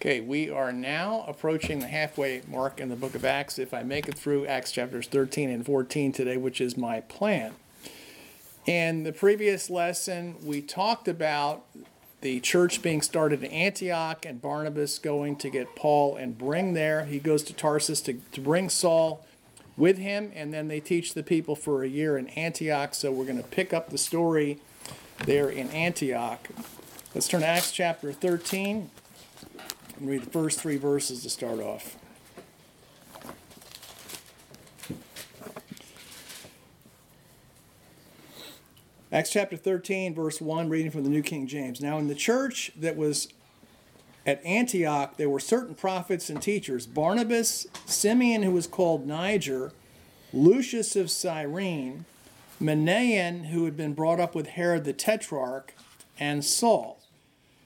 Okay, we are now approaching the halfway mark in the book of Acts. If I make it through Acts chapters 13 and 14 today, which is my plan. In the previous lesson, we talked about the church being started in Antioch and Barnabas going to get Paul and bring there. He goes to Tarsus to, to bring Saul with him, and then they teach the people for a year in Antioch. So we're going to pick up the story there in Antioch. Let's turn to Acts chapter 13 and read the first three verses to start off. Acts chapter 13, verse 1, reading from the New King James. Now, in the church that was at Antioch, there were certain prophets and teachers Barnabas, Simeon, who was called Niger, Lucius of Cyrene, Manaen, who had been brought up with Herod the Tetrarch, and Saul.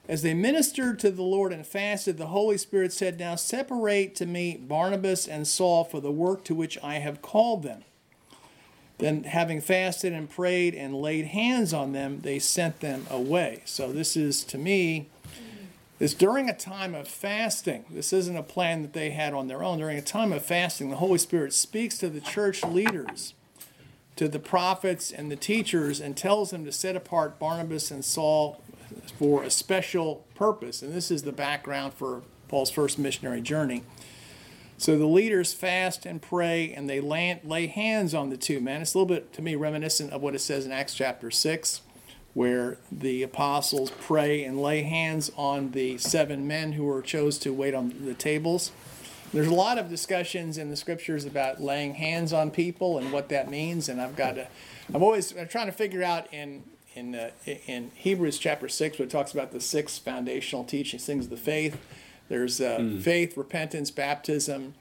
As they ministered to the Lord and fasted, the Holy Spirit said, Now separate to me Barnabas and Saul for the work to which I have called them. Then, having fasted and prayed and laid hands on them, they sent them away. So, this is to me, is during a time of fasting. This isn't a plan that they had on their own. During a time of fasting, the Holy Spirit speaks to the church leaders, to the prophets and the teachers, and tells them to set apart Barnabas and Saul for a special purpose. And this is the background for Paul's first missionary journey. So the leaders fast and pray, and they lay, hands on the two men. It's a little bit, to me, reminiscent of what it says in Acts chapter 6, where the apostles pray and lay hands on the seven men who were chose to wait on the tables. There's a lot of discussions in the scriptures about laying hands on people and what that means, and I've got to, I'm always I'm trying to figure out in in, uh, in Hebrews chapter 6, where it talks about the six foundational teachings, things of the faith. There's uh, mm. faith, repentance, baptism,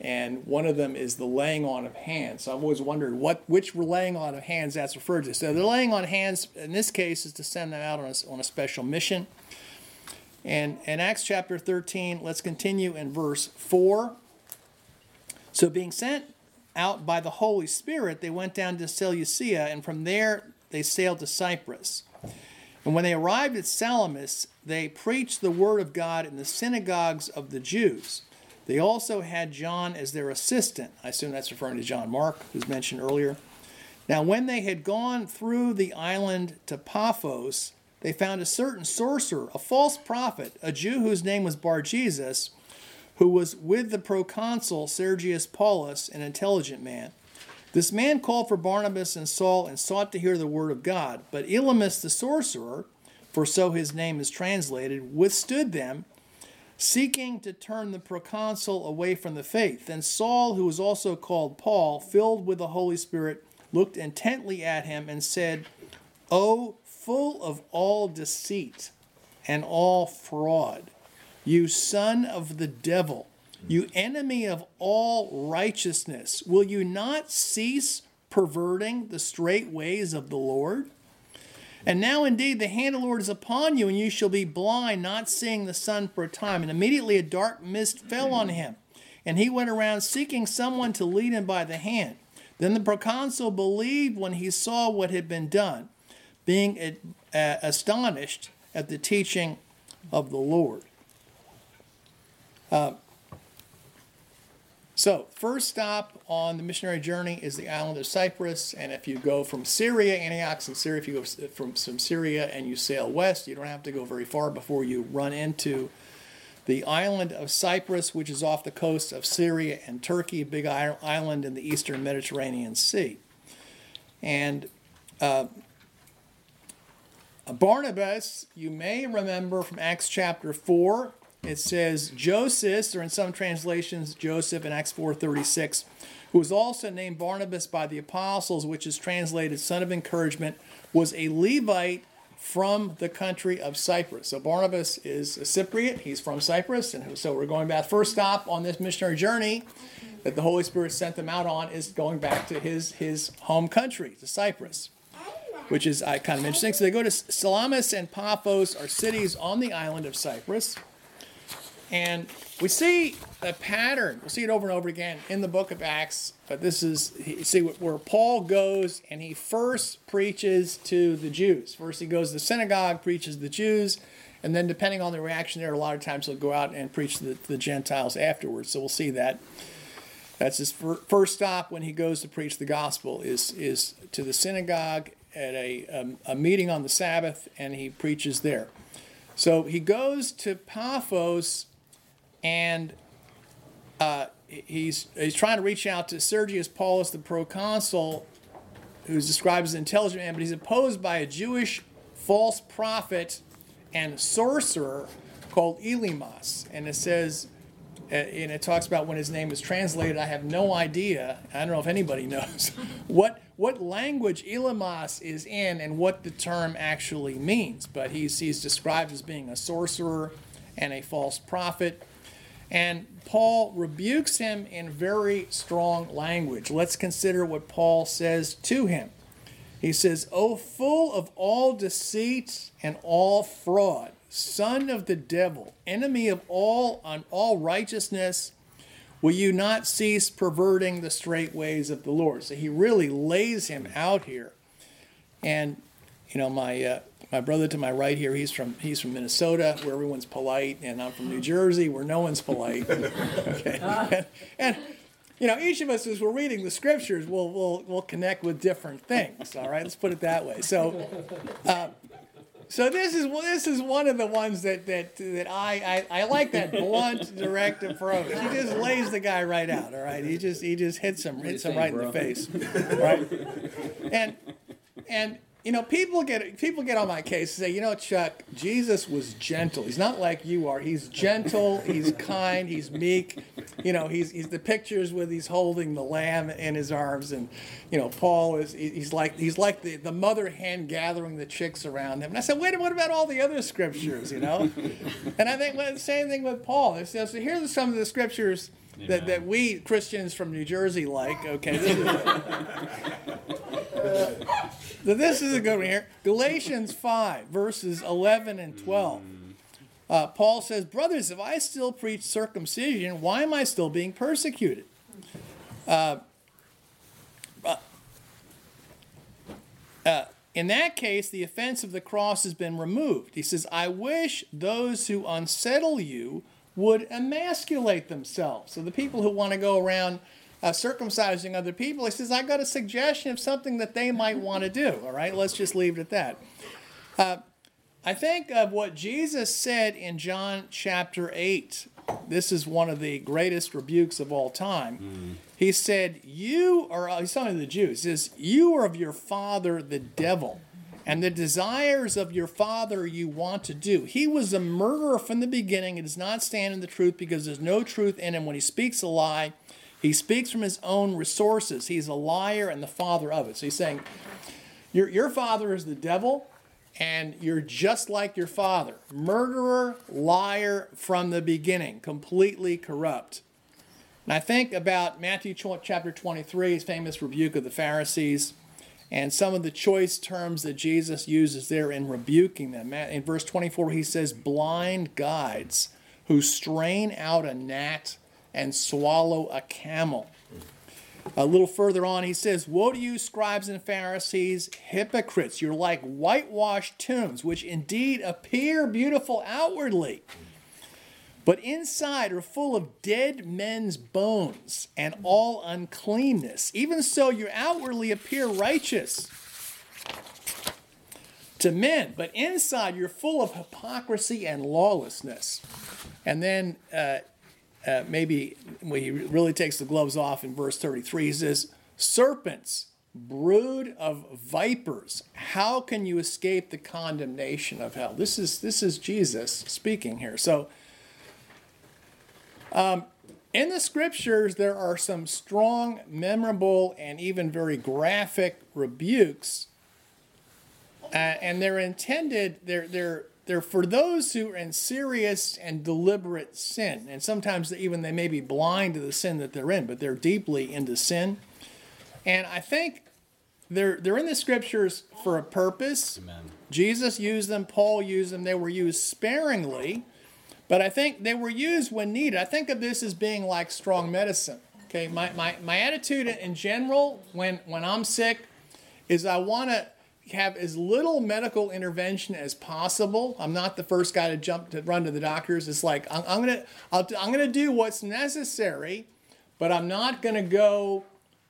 and one of them is the laying on of hands. So I've always wondered what which laying on of hands that's referred to. So the laying on hands in this case is to send them out on a, on a special mission. And in Acts chapter 13, let's continue in verse 4. So being sent out by the Holy Spirit, they went down to Seleucia, and from there they sailed to Cyprus. And when they arrived at Salamis, they preached the word of God in the synagogues of the Jews. They also had John as their assistant. I assume that's referring to John Mark, who's mentioned earlier. Now, when they had gone through the island to Paphos, they found a certain sorcerer, a false prophet, a Jew whose name was Bar Jesus, who was with the proconsul Sergius Paulus, an intelligent man. This man called for Barnabas and Saul and sought to hear the word of God. But Elymas the sorcerer, for so his name is translated, withstood them, seeking to turn the proconsul away from the faith. Then Saul, who was also called Paul, filled with the Holy Spirit, looked intently at him and said, O full of all deceit and all fraud, you son of the devil you enemy of all righteousness, will you not cease perverting the straight ways of the Lord? And now indeed the hand of the Lord is upon you, and you shall be blind, not seeing the sun for a time. And immediately a dark mist fell on him, and he went around seeking someone to lead him by the hand. Then the proconsul believed when he saw what had been done, being astonished at the teaching of the Lord. Uh, so, first stop on the missionary journey is the island of Cyprus. And if you go from Syria, Antioch in Syria, if you go from, from Syria and you sail west, you don't have to go very far before you run into the island of Cyprus, which is off the coast of Syria and Turkey, a big island in the eastern Mediterranean Sea. And uh, Barnabas, you may remember from Acts chapter 4, it says Joseph, or in some translations, Joses in Acts 4.36, who was also named Barnabas by the apostles, which is translated son of encouragement, was a Levite from the country of Cyprus. So Barnabas is a Cypriot, he's from Cyprus, and so we're going back. First stop on this missionary journey that the Holy Spirit sent them out on is going back to his, his home country, to Cyprus which is kind of interesting. So they go to Salamis and Paphos, are cities on the island of Cyprus. And we see a pattern. We see it over and over again in the book of Acts. But this is, you see, where Paul goes and he first preaches to the Jews. First, he goes to the synagogue, preaches to the Jews, And then, depending on the reaction there, a lot of times he'll go out and preach to the, to the Gentiles afterwards. So we'll see that. That's his fir- first stop when he goes to preach the gospel is is to the synagogue at a um, a meeting on the Sabbath, and he preaches there. So he goes to Paphos, and uh, he's he's trying to reach out to Sergius Paulus, the proconsul, who's described as an intelligent man, but he's opposed by a Jewish false prophet and sorcerer called Elymas. And it says, uh, and it talks about when his name is translated. I have no idea. I don't know if anybody knows what what language Elymas is in and what the term actually means. But he's he's described as being a sorcerer and a false prophet. And Paul rebukes him in very strong language. Let's consider what Paul says to him. He says, O full of all deceit and all fraud, son of the devil, enemy of all on all righteousness, will you not cease perverting the straight ways of the Lord? So he really lays him out here. And you know, my uh, my brother to my right here, he's from he's from Minnesota, where everyone's polite, and I'm from New Jersey, where no one's polite. okay, and, and you know, each of us, as we're reading the scriptures, will will will connect with different things. All right, let's put it that way. So, uh, so this is this is one of the ones that that that I I, I like that blunt, direct approach. He just lays the guy right out. All right, he just he just hits him hits him right bro? in the face. Right, and and you know, people get people get on my case and say, you know, Chuck, Jesus was gentle. He's not like you are. He's gentle. He's kind. He's meek. You know, he's he's the pictures with he's holding the lamb in his arms, and you know, Paul is he's like he's like the, the mother hen gathering the chicks around him. And I said, wait, what about all the other scriptures? You know, and I think well, the same thing with Paul. So, so here are some of the scriptures. That, that we Christians from New Jersey like. Okay, this is, this is a good one here. Galatians 5, verses 11 and 12. Uh, Paul says, Brothers, if I still preach circumcision, why am I still being persecuted? Uh, uh, uh, in that case, the offense of the cross has been removed. He says, I wish those who unsettle you would emasculate themselves. So the people who want to go around uh, circumcising other people. He says, I got a suggestion of something that they might want to do. All right, let's just leave it at that. Uh, I think of what Jesus said in John chapter 8. This is one of the greatest rebukes of all time. Mm. He said, You are, he's talking to the Jews, he says, You are of your father, the devil, and the desires of your father you want to do. He was a murderer from the beginning and does not stand in the truth because there's no truth in him. When he speaks a lie, he speaks from his own resources. He's a liar and the father of it. So he's saying, Your, your father is the devil, and you're just like your father murderer, liar from the beginning, completely corrupt. And I think about Matthew chapter 23, his famous rebuke of the Pharisees, and some of the choice terms that Jesus uses there in rebuking them. In verse 24, he says, Blind guides who strain out a gnat and swallow a camel. A little further on, he says, Woe to you, scribes and Pharisees, hypocrites! You're like whitewashed tombs, which indeed appear beautiful outwardly, but inside are full of dead men's bones and all uncleanness. Even so, you outwardly appear righteous to men, but inside you're full of hypocrisy and lawlessness. And then uh, uh, maybe when he really takes the gloves off in verse 33, he says, Serpents, brood of vipers, how can you escape the condemnation of hell? This is, this is Jesus speaking here. So, um, in the scriptures, there are some strong, memorable, and even very graphic rebukes. Uh, and they're intended, they're, they're they're for those who are in serious and deliberate sin. And sometimes even they may be blind to the sin that they're in, but they're deeply into sin. And I think they're they're in the scriptures for a purpose. Amen. Jesus used them, Paul used them, they were used sparingly, but I think they were used when needed. I think of this as being like strong medicine. Okay, my, my, my attitude in general when when I'm sick is I want to have as little medical intervention as possible. I'm not the first guy to jump to run to the doctors. It's like I'm, I'm gonna I'll, I'm gonna do what's necessary, but I'm not gonna go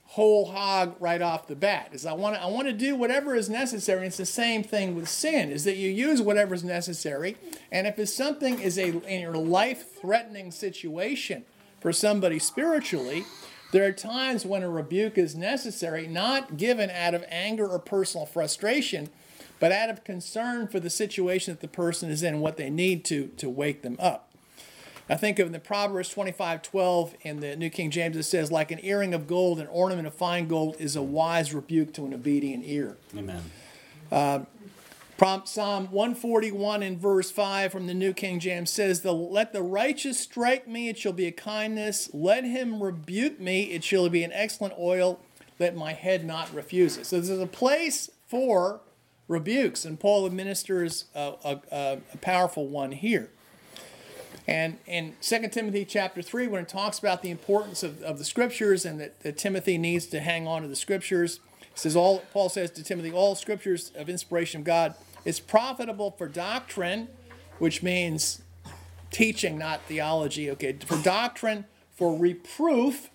whole hog right off the bat. Is I want to I want to do whatever is necessary. And it's the same thing with sin. Is that you use whatever is necessary, and if it's something is a in your life threatening situation for somebody spiritually there are times when a rebuke is necessary, not given out of anger or personal frustration, but out of concern for the situation that the person is in what they need to to wake them up. I think of the Proverbs 25 12 in the New King James, it says, like an earring of gold, an ornament of fine gold is a wise rebuke to an obedient ear. Amen. Uh, Psalm 141 in verse 5 from the New King James says, the, Let the righteous strike me, it shall be a kindness. Let him rebuke me, it shall be an excellent oil. Let my head not refuse it. So there's a place for rebukes, and Paul administers a, a, a powerful one here. And in 2 Timothy chapter 3, when it talks about the importance of, of the scriptures and that, that Timothy needs to hang on to the scriptures, says all Paul says to Timothy, all scriptures of inspiration of God is profitable for doctrine, which means teaching, not theology. Okay, for doctrine, for reproof,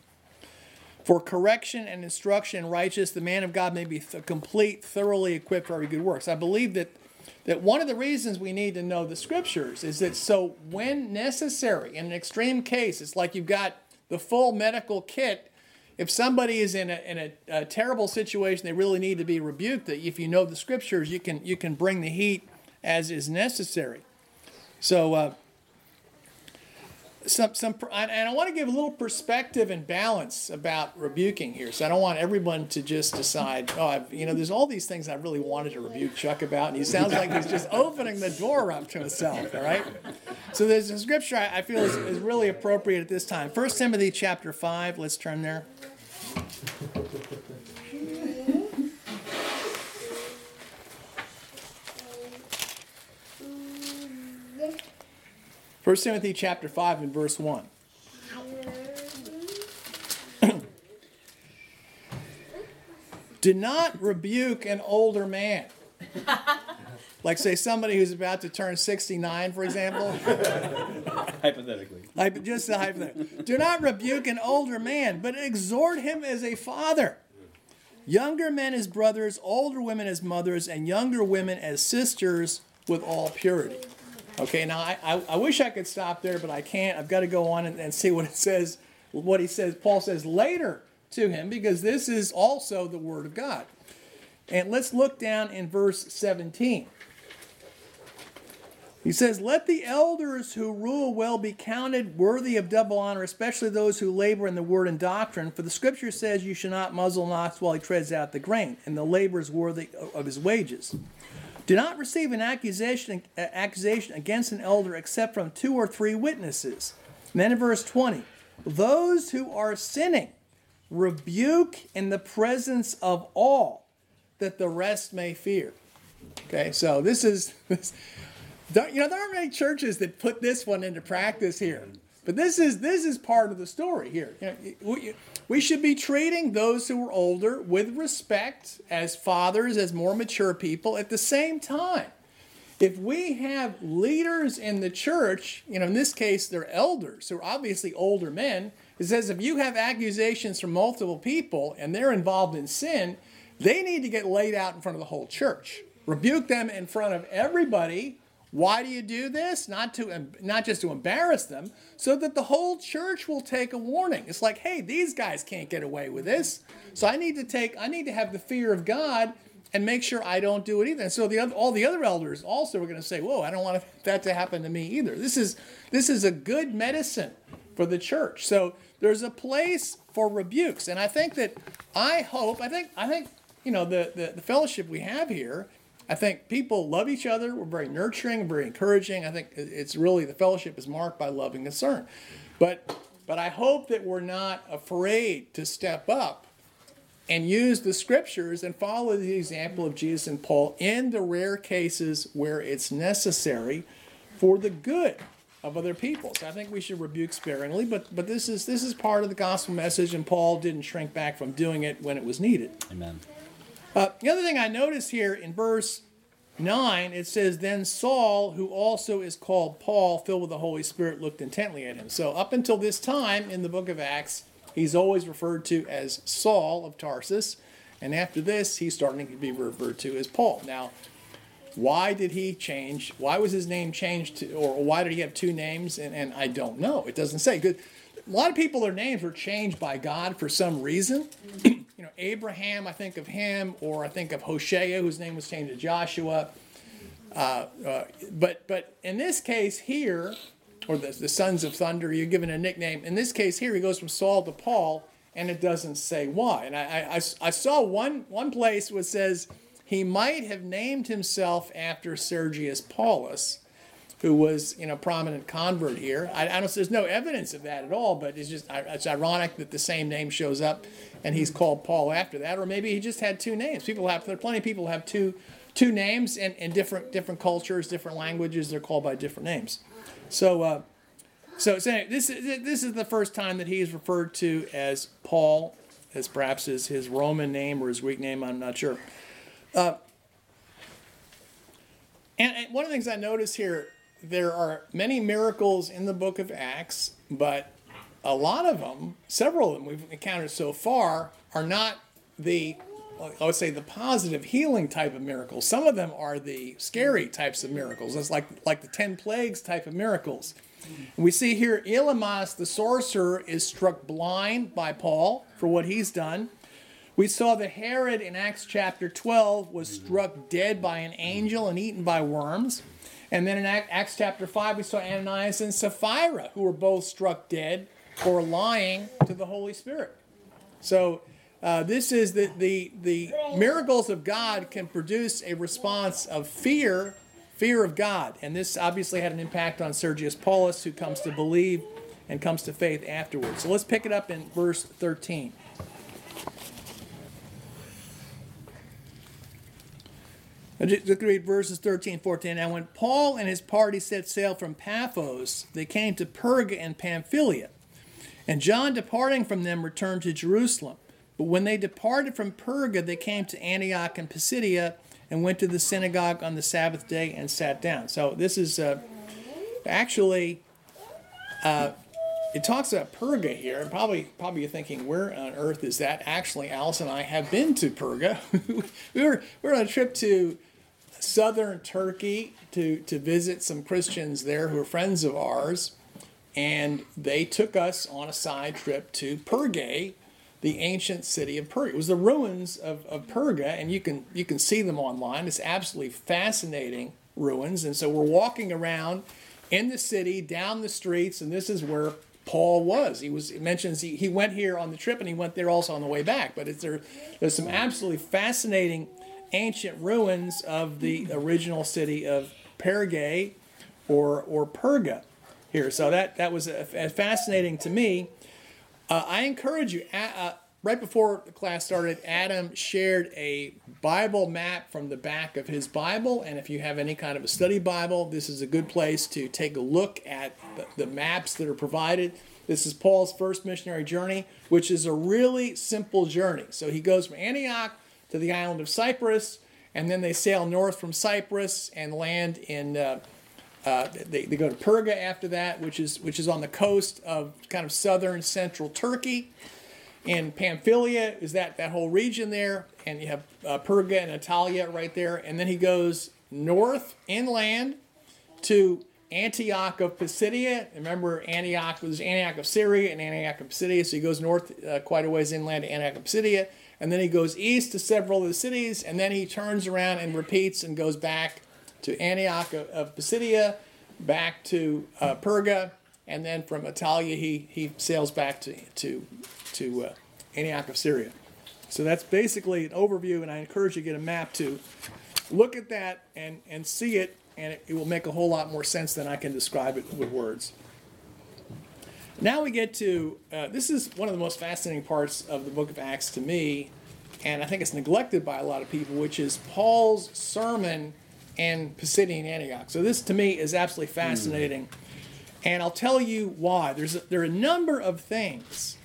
for correction and instruction in righteous, the man of God may be th- complete, thoroughly equipped for every good works. I believe that that one of the reasons we need to know the scriptures is that so when necessary, in an extreme case, it's like you've got the full medical kit if somebody is in a, in a, a, terrible situation, they really need to be rebuked. That if you know the scriptures, you can you can bring the heat as is necessary. So, uh, some some and I want to give a little perspective and balance about rebuking here. So I don't want everyone to just decide, oh, I've, you know, there's all these things I really wanted to rebuke Chuck about, and he sounds like he's just opening the door up to himself. All right. So there's a scripture I feel is, is really appropriate at this time. First Timothy chapter five. Let's turn there. First Timothy chapter 5 and verse 1. Do not rebuke an older man. like, say, somebody who's about to turn 69, for example. Hypothetically. like Just a hypothetical. Do not rebuke an older man, but exhort him as a father. Younger men as brothers, older women as mothers, and younger women as sisters with all purity. Okay, now I, I, I, wish I could stop there, but I can't. I've got to go on and, and see what it says, what he says, Paul says later to him, because this is also the Word of God. And let's look down in verse 17. He says, Let the elders who rule well be counted worthy of double honor, especially those who labor in the word and doctrine. For the scripture says, You should not muzzle an ox while he treads out the grain, and the labor is worthy of his wages. Do not receive an accusation, uh, accusation against an elder except from two or three witnesses. Then in verse 20, those who are sinning rebuke in the presence of all, that the rest may fear. Okay, so this is, this, you know, there aren't many churches that put this one into practice here. But this is this is part of the story here. You know, we, should be treating those who are older with respect as fathers, as more mature people. At the same time, if we have leaders in the church, you know, in this case, they're elders who are obviously older men. It says if you have accusations from multiple people and they're involved in sin, they need to get laid out in front of the whole church. Rebuke them in front of everybody why do you do this? Not to not just to embarrass them, so that the whole church will take a warning. It's like, hey, these guys can't get away with this. So I need to take I need to have the fear of God and make sure I don't do it either. And so the other, all the other elders also are going to say, "Whoa, I don't want that to happen to me either." This is this is a good medicine for the church. So there's a place for rebukes, and I think that I hope I think I think you know the, the, the fellowship we have here I think people love each other. We're very nurturing, very encouraging. I think it's really the fellowship is marked by love and concern. But but I hope that we're not afraid to step up and use the scriptures and follow the example of Jesus and Paul in the rare cases where it's necessary for the good of other people. So I think we should rebuke sparingly, but but this is this is part of the gospel message, and Paul didn't shrink back from doing it when it was needed. Amen. Uh, the other thing I notice here in verse 9, it says, Then Saul, who also is called Paul, filled with the Holy Spirit, looked intently at him. So, up until this time in the book of Acts, he's always referred to as Saul of Tarsus. And after this, he's starting to be referred to as Paul. Now, why did he change? Why was his name changed to, or why did he have two names? And, and I don't know. It doesn't say. Good. A lot of people, their names were changed by God for some reason. you know, Abraham, I think of him, or I think of Hosea, whose name was changed to Joshua. Uh, uh, but but in this case here, or the, the sons of thunder, you're given a nickname. In this case here, he goes from Saul to Paul, and it doesn't say why. And I, I, I saw one one place where it says he might have named himself after Sergius Paulus, who was you know prominent convert here. I, I don't. There's no evidence of that at all, but it's just it's ironic that the same name shows up, and he's called Paul after that, or maybe he just had two names. People have there are plenty of people have two two names and in different different cultures, different languages. They're called by different names. So. Uh, so, anyway, this is this is the first time that he is referred to as Paul, as perhaps his, his Roman name or his Greek name. I'm not sure. Uh, and one of the things I notice here, there are many miracles in the book of Acts, but a lot of them, several of them we've encountered so far, are not the, I would say, the positive healing type of miracles. Some of them are the scary types of miracles. It's like like the ten plagues type of miracles. We see here Elymas, the sorcerer, is struck blind by Paul for what he's done. We saw that Herod in Acts chapter 12 was struck dead by an angel and eaten by worms. And then in Acts chapter 5, we saw Ananias and Sapphira, who were both struck dead for lying to the Holy Spirit. So, uh, this is the, the, the miracles of God can produce a response of fear, fear of God. And this obviously had an impact on Sergius Paulus, who comes to believe and comes to faith afterwards. So let's pick it up in verse 13. Just read verses 13 14. And when Paul and his party set sail from Paphos, they came to Perga and Pamphylia. And John, departing from them, returned to Jerusalem. But when they departed from Perga, they came to Antioch and Pisidia and went to the synagogue on the Sabbath day and sat down. So this is uh, actually, uh, it talks about Perga here. And probably, probably you're thinking, where on earth is that? Actually, Alice and I have been to Perga. we, were, we were on a trip to southern Turkey to, to visit some Christians there who are friends of ours. And they took us on a side trip to Perga, the ancient city of Perga. It was the ruins of, of Perga, and you can you can see them online. It's absolutely fascinating ruins. And so we're walking around in the city, down the streets, and this is where Paul was. He was it mentions he, he went here on the trip and he went there also on the way back. But it's there there's some absolutely fascinating ancient ruins of the original city of Pergay or, or Perga here. So that, that was a, a fascinating to me. Uh, I encourage you, uh, right before the class started, Adam shared a Bible map from the back of his Bible. And if you have any kind of a study Bible, this is a good place to take a look at the, the maps that are provided. This is Paul's first missionary journey, which is a really simple journey. So he goes from Antioch to the island of Cyprus, and then they sail north from Cyprus and land in. Uh, uh, they, they go to Perga after that, which is which is on the coast of kind of southern central Turkey. And Pamphylia is that that whole region there, and you have uh, Perga and Attalia right there. And then he goes north inland to Antioch of Pisidia. Remember, Antioch was Antioch of Syria and Antioch of Pisidia, so he goes north uh, quite a ways inland to Antioch of Pisidia and then he goes east to several of the cities, and then he turns around and repeats and goes back to Antioch of, Pisidia, back to uh, Perga, and then from Attalia he, he sails back to, to, to uh, Antioch of Syria. So that's basically an overview, and I encourage you to get a map to look at that and, and see it, and it, it will make a whole lot more sense than I can describe it with words. Now we get to uh, this is one of the most fascinating parts of the book of Acts to me, and I think it's neglected by a lot of people, which is Paul's sermon in Pisidian Antioch. So this to me is absolutely fascinating, mm. and I'll tell you why. There's a, there are a number of things.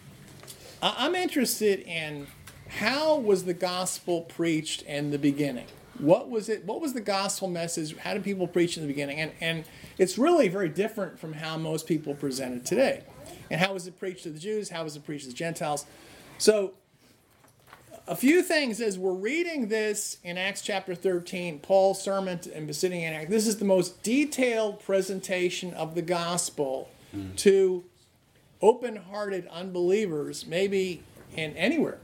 I'm interested in how was the gospel preached in the beginning? What was it? What was the gospel message? How did people preach in the beginning? And and it's really very different from how most people present it today. And how was it preached to the Jews? How was it preached to the Gentiles? So a few things as we're reading this in Acts chapter 13, Paul's sermon in Pisidian Antioch. This is the most detailed presentation of the gospel mm. to open-hearted unbelievers, maybe in anywhere.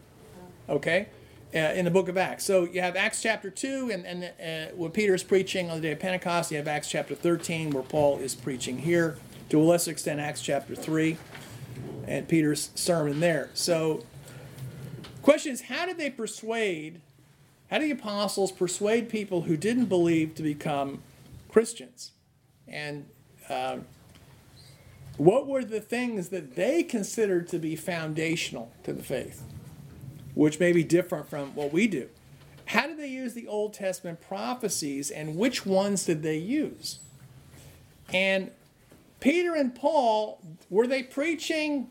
Okay, uh, in the book of Acts. So you have Acts chapter two, and and uh, where Peter is preaching on the day of Pentecost. You have Acts chapter 13, where Paul is preaching here. To a lesser extent, Acts chapter three, and Peter's sermon there. So Question is, how did they persuade, how did the apostles persuade people who didn't believe to become Christians? And uh, what were the things that they considered to be foundational to the faith, which may be different from what we do? How did they use the Old Testament prophecies and which ones did they use? And Peter and Paul, were they preaching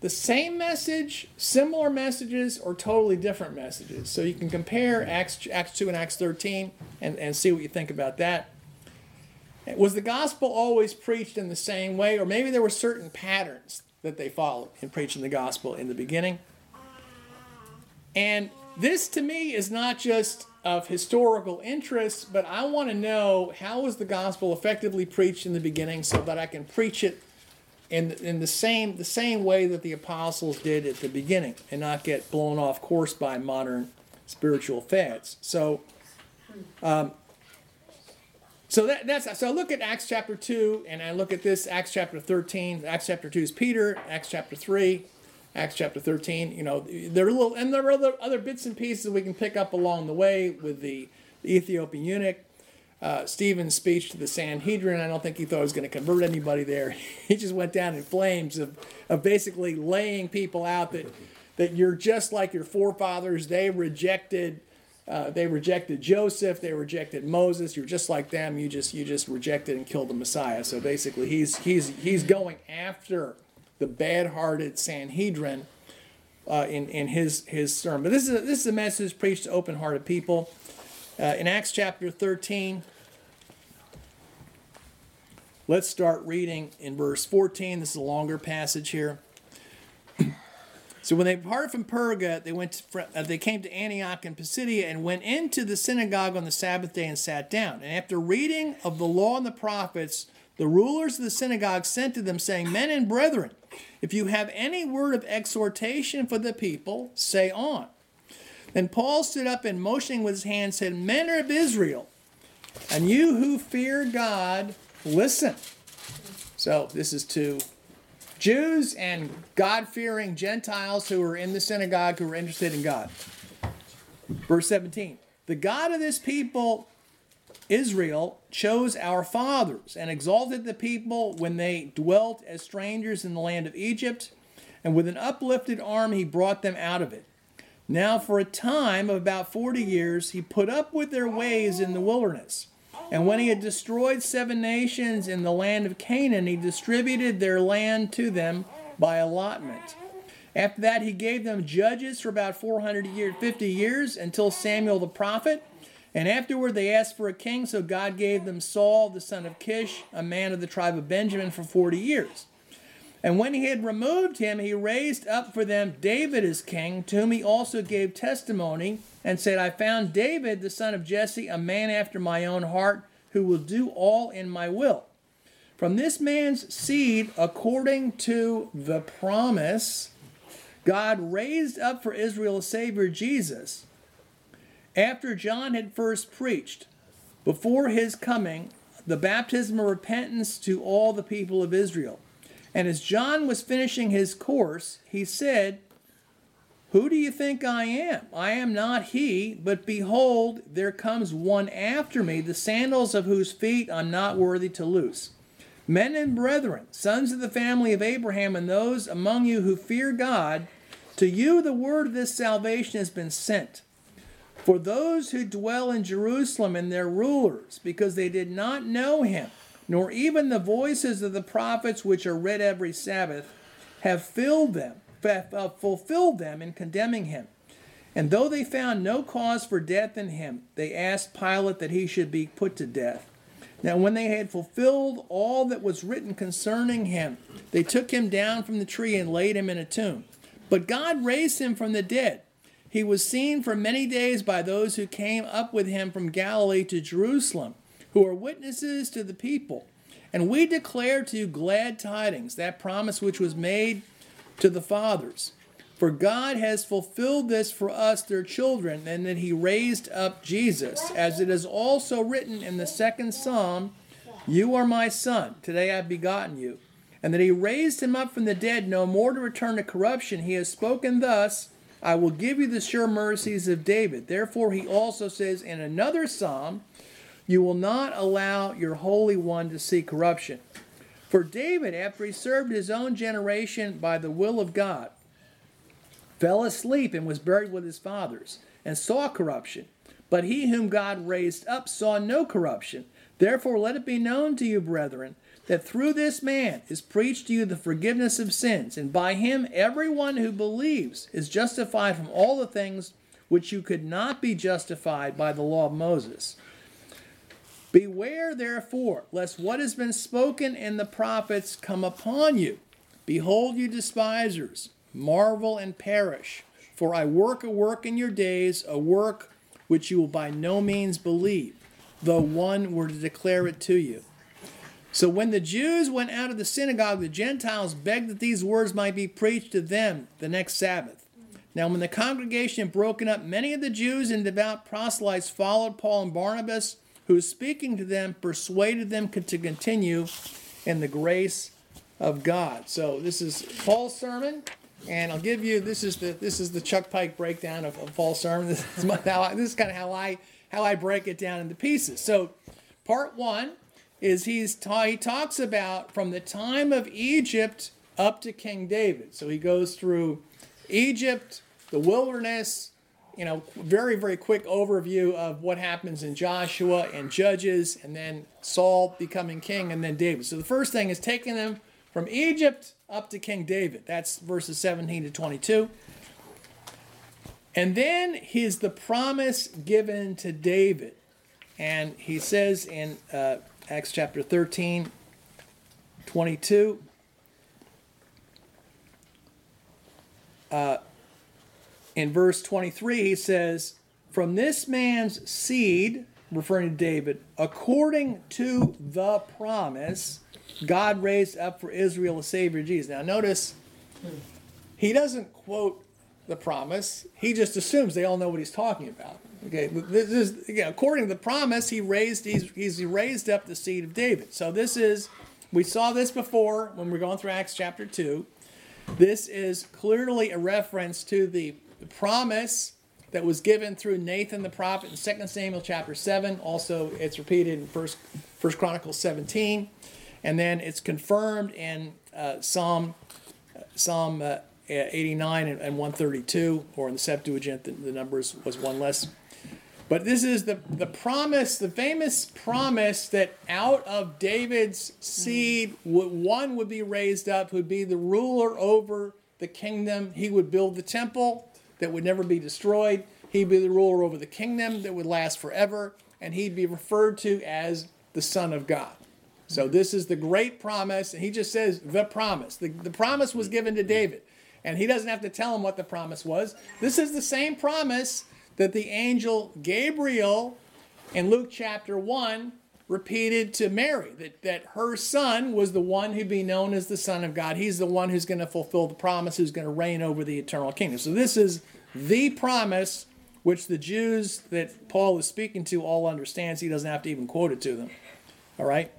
the same message, similar messages, or totally different messages. So you can compare Acts, Acts 2 and Acts 13 and, and see what you think about that. Was the gospel always preached in the same way, or maybe there were certain patterns that they followed in preaching the gospel in the beginning? And this to me is not just of historical interest, but I want to know how was the gospel effectively preached in the beginning so that I can preach it in, in the same the same way that the apostles did at the beginning and not get blown off course by modern spiritual fads. So um, so that, that's so I look at Acts chapter two and I look at this Acts chapter thirteen. Acts chapter two is Peter. Acts chapter three, Acts chapter thirteen. You know, there are little and there are other other bits and pieces we can pick up along the way with the, the Ethiopian eunuch uh, Stephen's speech to the Sanhedrin. I don't think he thought he was going to convert anybody there. He just went down in flames of, of basically laying people out that, that you're just like your forefathers. They rejected. Uh, they rejected Joseph. They rejected Moses. You're just like them. You just you just rejected and killed the Messiah. So basically, he's he's he's going after the bad-hearted Sanhedrin uh, in in his his sermon. But this is a, this is a message preached to open-hearted people. Uh, in Acts chapter 13, let's start reading in verse 14. This is a longer passage here. so when they departed from Perga, they went to, uh, they came to Antioch and Pisidia and went into the synagogue on the Sabbath day and sat down. And after reading of the law and the prophets, the rulers of the synagogue sent to them, saying, Men and brethren, if you have any word of exhortation for the people, say on. Then Paul stood up and motioning with his hand said, Men of Israel, and you who fear God, listen. So this is to Jews and God fearing Gentiles who are in the synagogue who are interested in God. Verse 17 The God of this people, Israel, chose our fathers and exalted the people when they dwelt as strangers in the land of Egypt, and with an uplifted arm he brought them out of it. Now, for a time of about 40 years, he put up with their ways in the wilderness. And when he had destroyed seven nations in the land of Canaan, he distributed their land to them by allotment. After that, he gave them judges for about 450 years until Samuel the prophet. And afterward, they asked for a king, so God gave them Saul, the son of Kish, a man of the tribe of Benjamin, for 40 years. And when he had removed him, he raised up for them David as king, to whom he also gave testimony, and said, I found David, the son of Jesse, a man after my own heart, who will do all in my will. From this man's seed, according to the promise, God raised up for Israel a Savior, Jesus. After John had first preached, before his coming, the baptism of repentance to all the people of Israel. And as John was finishing his course, he said, Who do you think I am? I am not he, but behold, there comes one after me, the sandals of whose feet I'm not worthy to loose. Men and brethren, sons of the family of Abraham, and those among you who fear God, to you the word of this salvation has been sent. For those who dwell in Jerusalem and their rulers, because they did not know him, nor even the voices of the prophets which are read every Sabbath have filled them, fulfilled them in condemning him. And though they found no cause for death in him, they asked Pilate that he should be put to death. Now, when they had fulfilled all that was written concerning him, they took him down from the tree and laid him in a tomb. But God raised him from the dead. He was seen for many days by those who came up with him from Galilee to Jerusalem, who are witnesses to the people. And we declare to you glad tidings, that promise which was made to the fathers. For God has fulfilled this for us, their children, and that He raised up Jesus, as it is also written in the second psalm You are my son, today I have begotten you. And that He raised him up from the dead, no more to return to corruption. He has spoken thus I will give you the sure mercies of David. Therefore, He also says in another psalm, You will not allow your Holy One to see corruption. For David, after he served his own generation by the will of God, fell asleep and was buried with his fathers, and saw corruption. But he whom God raised up saw no corruption. Therefore, let it be known to you, brethren, that through this man is preached to you the forgiveness of sins, and by him everyone who believes is justified from all the things which you could not be justified by the law of Moses. Beware, therefore, lest what has been spoken in the prophets come upon you. Behold, you despisers marvel and perish. For I work a work in your days, a work which you will by no means believe, though one were to declare it to you. So when the Jews went out of the synagogue, the Gentiles begged that these words might be preached to them the next Sabbath. Now, when the congregation had broken up, many of the Jews and devout proselytes followed Paul and Barnabas, who, speaking to them, persuaded them to continue in the grace of God. So, this is Paul's sermon. And I'll give you this is the this is the Chuck Pike breakdown of, of Paul's sermon. This is, my, how I, this is kind of how I how I break it down into pieces. So, part one is he's ta- he talks about from the time of Egypt up to King David. So he goes through Egypt, the wilderness, you know, very very quick overview of what happens in Joshua and Judges, and then Saul becoming king, and then David. So the first thing is taking them from Egypt up to King David. That's verses 17 to 22. And then he's the promise given to David. And he says in uh, Acts chapter 13, 22, uh, in verse 23, he says, From this man's seed, referring to David, according to the promise, God raised up for Israel a Savior, Jesus. Now, notice he doesn't quote the promise, he just assumes they all know what he's talking about. Okay, this is again, according to the promise, he raised he's, he's raised up the seed of David. So this is we saw this before when we we're going through Acts chapter two. This is clearly a reference to the, the promise that was given through Nathan the prophet in 2 Samuel chapter 7. Also, it's repeated in First First Chronicles 17 and then it's confirmed in uh, Psalm Psalm uh, 89 and, and, 132, or in the Septuagint, the, the numbers was one less. But this is the, the promise, the famous promise that out of David's seed, one would be raised up who'd be the ruler over the kingdom. He would build the temple that would never be destroyed. He'd be the ruler over the kingdom that would last forever. And he'd be referred to as the Son of God. So mm-hmm. this is the great promise. And he just says the promise. The, the promise was given to David. And he doesn't have to tell him what the promise was. This is the same promise that the angel Gabriel in Luke chapter 1 repeated to Mary that, that her son was the one who'd be known as the Son of God. He's the one who's going to fulfill the promise, who's going to reign over the eternal kingdom. So, this is the promise which the Jews that Paul is speaking to all understands. He doesn't have to even quote it to them. All right?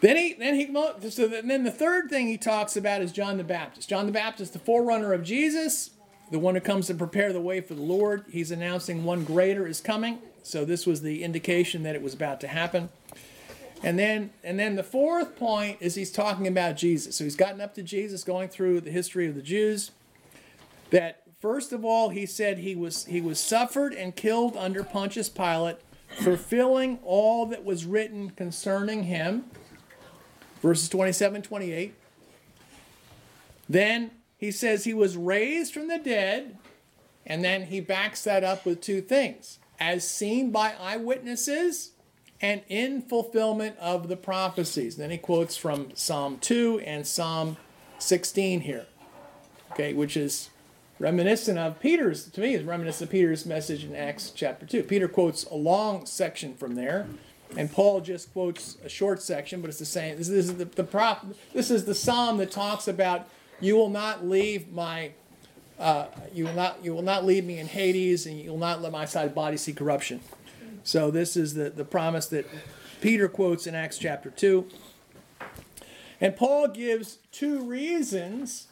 Then he, then he, so then the third thing he talks about is John the Baptist. John the Baptist, the forerunner of Jesus, the one who comes to prepare the way for the Lord. He's announcing one greater is coming. So this was the indication that it was about to happen. And then, and then the fourth point is he's talking about Jesus. So he's gotten up to Jesus, going through the history of the Jews. That first of all, he said he was he was suffered and killed under Pontius Pilate, fulfilling all that was written concerning him verses 27 28. Then he says he was raised from the dead And then he backs that up with two things as seen by eyewitnesses and in fulfillment of the prophecies. then he quotes from Psalm 2 and Psalm 16 here, okay, which is reminiscent of Peter's, to me, is reminiscent of Peter's message in Acts chapter 2. Peter quotes a long section from there, and Paul just quotes a short section, but it's the same. This is the, the prop, this is the psalm that talks about you will not leave my uh, you will not you will not leave me in Hades, and you will not let my side body see corruption. So this is the, the promise that Peter quotes in Acts chapter 2. And Paul gives two reasons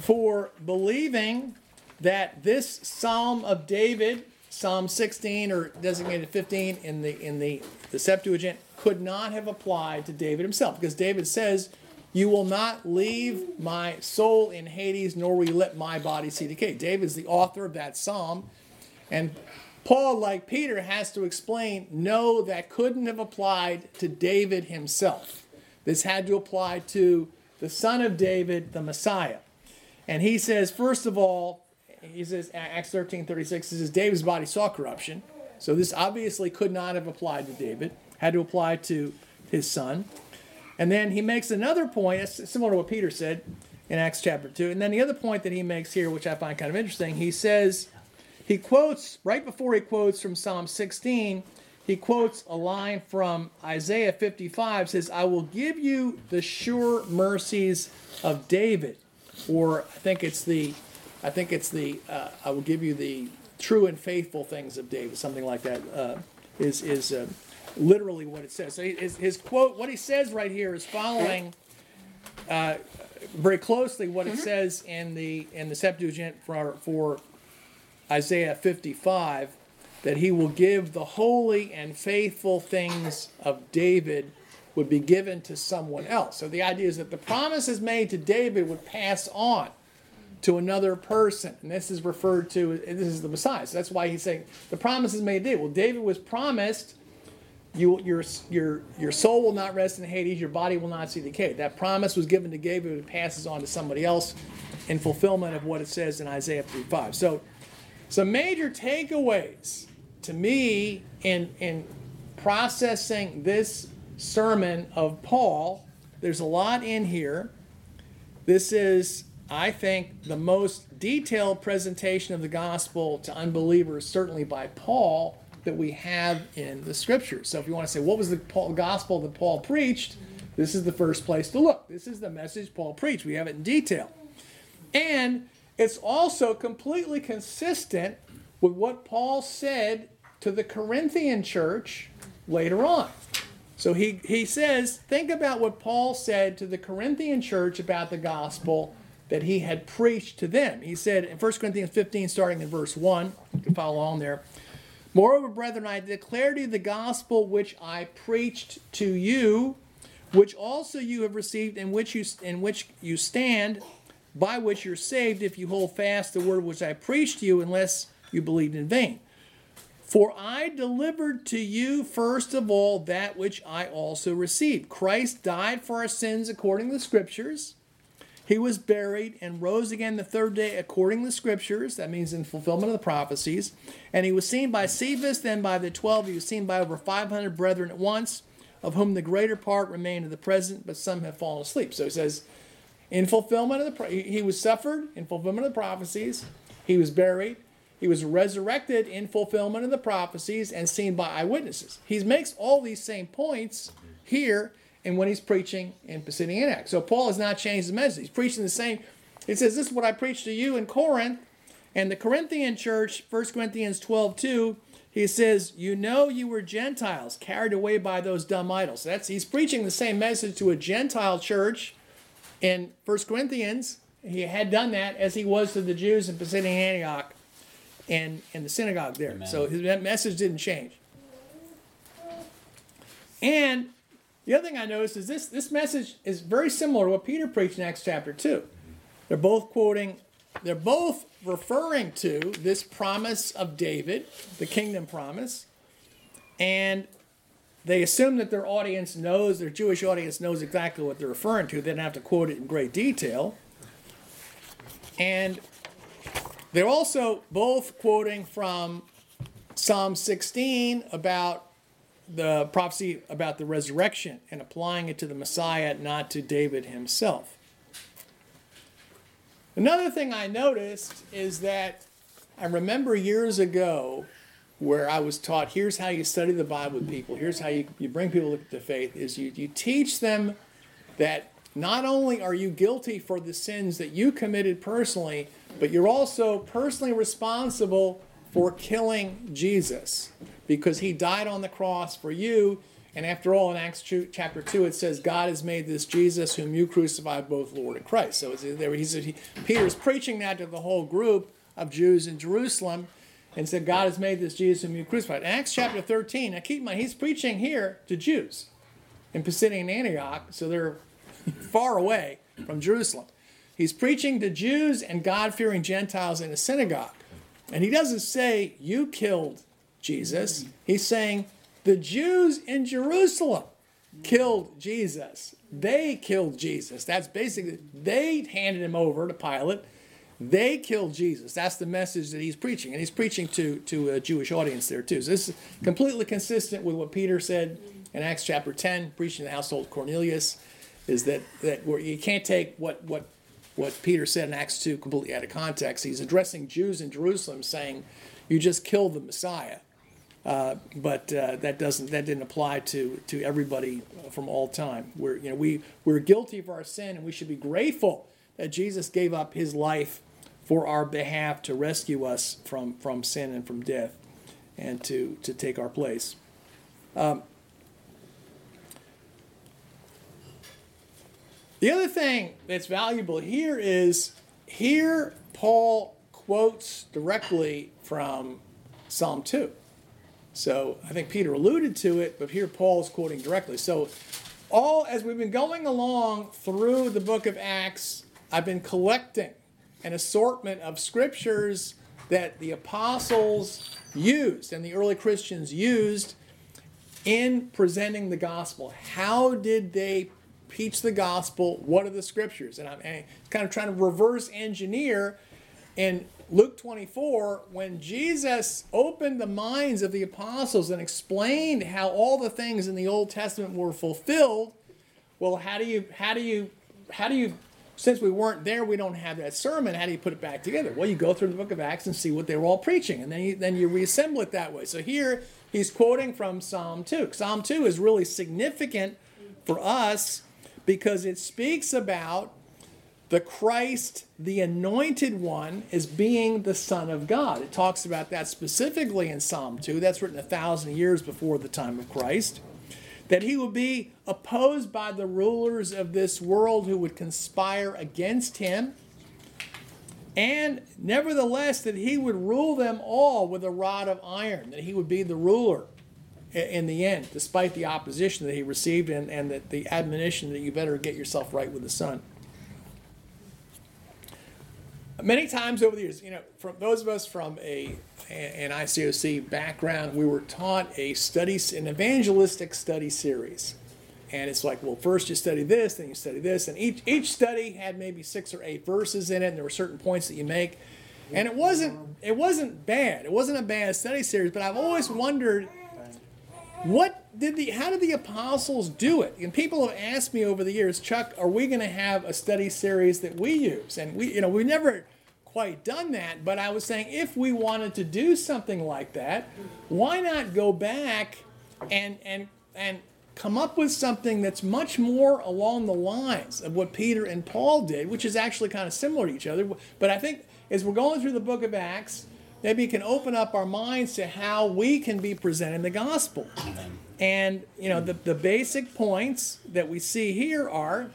for believing that this Psalm of David, Psalm 16 or designated 15 in the in the, the Septuagint, could not have applied to David himself. Because David says, You will not leave my soul in Hades, nor will you let my body see decay. David is the author of that psalm. And Paul, like Peter, has to explain no, that couldn't have applied to David himself. This had to apply to the son of David, the Messiah. And he says, first of all, he says, Acts 13 36, he says, David's body saw corruption. So this obviously could not have applied to David, had to apply to his son. And then he makes another point, similar to what Peter said in Acts chapter 2. And then the other point that he makes here, which I find kind of interesting, he says, he quotes, right before he quotes from Psalm 16, he quotes a line from Isaiah 55 says, I will give you the sure mercies of David. Or I think it's the, I think it's the, uh, I will give you the true and faithful things of David, something like that uh, is is uh, literally what it says. So his, his, quote, what he says right here is following uh, very closely what it mm-hmm. says in the in the Septuagint for for Isaiah 55 that he will give the holy and faithful things of David would be given to someone else. So the idea is that the promises made to David would pass on to another person. And this is referred to, this is the Messiah. So that's why he's saying the promises made to David. Well, David was promised you, your, your, your soul will not rest in Hades, your body will not see decay. That promise was given to David, it passes on to somebody else in fulfillment of what it says in Isaiah 55. So some major takeaways to me in, in processing this sermon of Paul. There's a lot in here. This is, I think, the most detailed presentation of the gospel to unbelievers, certainly by Paul, that we have in the scriptures. So if you want to say, what was the gospel that Paul preached? This is the first place to look. This is the message Paul preached. We have it in detail. And it's also completely consistent with what Paul said to the Corinthian church later on. So he, he says, think about what Paul said to the Corinthian church about the gospel that he had preached to them. He said in 1 Corinthians 15, starting in verse 1, you can follow on there. Moreover, brethren, I declare to you the gospel which I preached to you, which also you have received, in which you, in which you stand, by which you're saved if you hold fast the word which I preached to you, unless you believed in vain. For I delivered to you first of all that which I also received. Christ died for our sins according to the Scriptures. He was buried and rose again the third day according to the Scriptures. That means in fulfillment of the prophecies. And he was seen by Cephas, then by the twelve. He was seen by over 500 brethren at once, of whom the greater part remain to the present, but some have fallen asleep. So he says, in fulfillment of the he was suffered in fulfillment of the prophecies he was buried he was resurrected in fulfillment of the prophecies and seen by eyewitnesses he makes all these same points here and when he's preaching in Pisidian Antioch. So Paul has not changed his message. He's preaching the same. He says, This is what I preached to you in Corinth. And the Corinthian church, 1 Corinthians 12, 2, he says, You know you were Gentiles, carried away by those dumb idols. That's he's preaching the same message to a Gentile church in 1 Corinthians, he had done that as he was to the Jews in Pisidian Antioch and in the synagogue there. Amen. So his message didn't change. And the other thing I noticed is this this message is very similar to what Peter preached in Acts chapter 2. They're both quoting, they're both referring to this promise of David, the kingdom promise, and they assume that their audience knows, their Jewish audience knows exactly what they're referring to. They don't have to quote it in great detail. And They're also both quoting from Psalm 16 about the prophecy about the resurrection and applying it to the Messiah, not to David himself. Another thing I noticed is that I remember years ago where I was taught here's how you study the Bible with people, here's how you, you bring people to faith, is you, you teach them that not only are you guilty for the sins that you committed personally, but you're also personally responsible for killing Jesus because he died on the cross for you. And after all, in Acts chapter 2, it says, God has made this Jesus whom you crucified both Lord and Christ. So there, he's, he, Peter's preaching that to the whole group of Jews in Jerusalem and said, God has made this Jesus whom you crucified. In Acts chapter 13, now keep in mind, he's preaching here to Jews in Pisidian Antioch, so they're far away from Jerusalem. He's preaching to Jews and God fearing Gentiles in a synagogue. And he doesn't say, You killed Jesus. He's saying, The Jews in Jerusalem killed Jesus. They killed Jesus. That's basically, they handed him over to Pilate. They killed Jesus. That's the message that he's preaching. And he's preaching to, to a Jewish audience there, too. So this is completely consistent with what Peter said in Acts chapter 10, preaching the household Cornelius, is that, that you can't take what, what what Peter said in Acts 2 completely out of context. He's addressing Jews in Jerusalem saying, You just killed the Messiah. Uh, but uh, that doesn't that didn't apply to to everybody from all time. We're you know we we're guilty of our sin and we should be grateful that Jesus gave up his life for our behalf to rescue us from from sin and from death and to to take our place. Um, The other thing that's valuable here is here Paul quotes directly from Psalm 2. So I think Peter alluded to it, but here Paul is quoting directly. So all as we've been going along through the book of Acts, I've been collecting an assortment of scriptures that the apostles used and the early Christians used in presenting the gospel. How did they teach the gospel. What are the scriptures? And I'm kind of trying to reverse engineer in Luke 24 when Jesus opened the minds of the apostles and explained how all the things in the Old Testament were fulfilled. Well, how do you how do you how do you since we weren't there, we don't have that sermon. How do you put it back together? Well, you go through the book of Acts and see what they were all preaching, and then you, then you reassemble it that way. So here he's quoting from Psalm 2. Psalm 2 is really significant for us because it speaks about the Christ, the anointed one, as being the Son of God. It talks about that specifically in Psalm 2. That's written a thousand years before the time of Christ. That he would be opposed by the rulers of this world who would conspire against him. And nevertheless, that he would rule them all with a rod of iron, that he would be the ruler in the end, despite the opposition that he received and, and the, the admonition that you better get yourself right with the Son. Many times over the years, you know, from those of us from a an ICOC background, we were taught a study, an evangelistic study series. And it's like, well, first you study this, then you study this, and each each study had maybe six or eight verses in it, and there were certain points that you make. And it wasn't it wasn't bad. It wasn't a bad study series, but I've always wondered what did the how did the apostles do it? And people have asked me over the years, Chuck, are we going to have a study series that we use? And we, you know, we never quite done that, but I was saying if we wanted to do something like that, why not go back and and and come up with something that's much more along the lines of what Peter and Paul did, which is actually kind of similar to each other. But I think as we're going through the book of Acts, maybe it can open up our minds to how we can be presenting the gospel. And, you know, the, the basic points that we see here are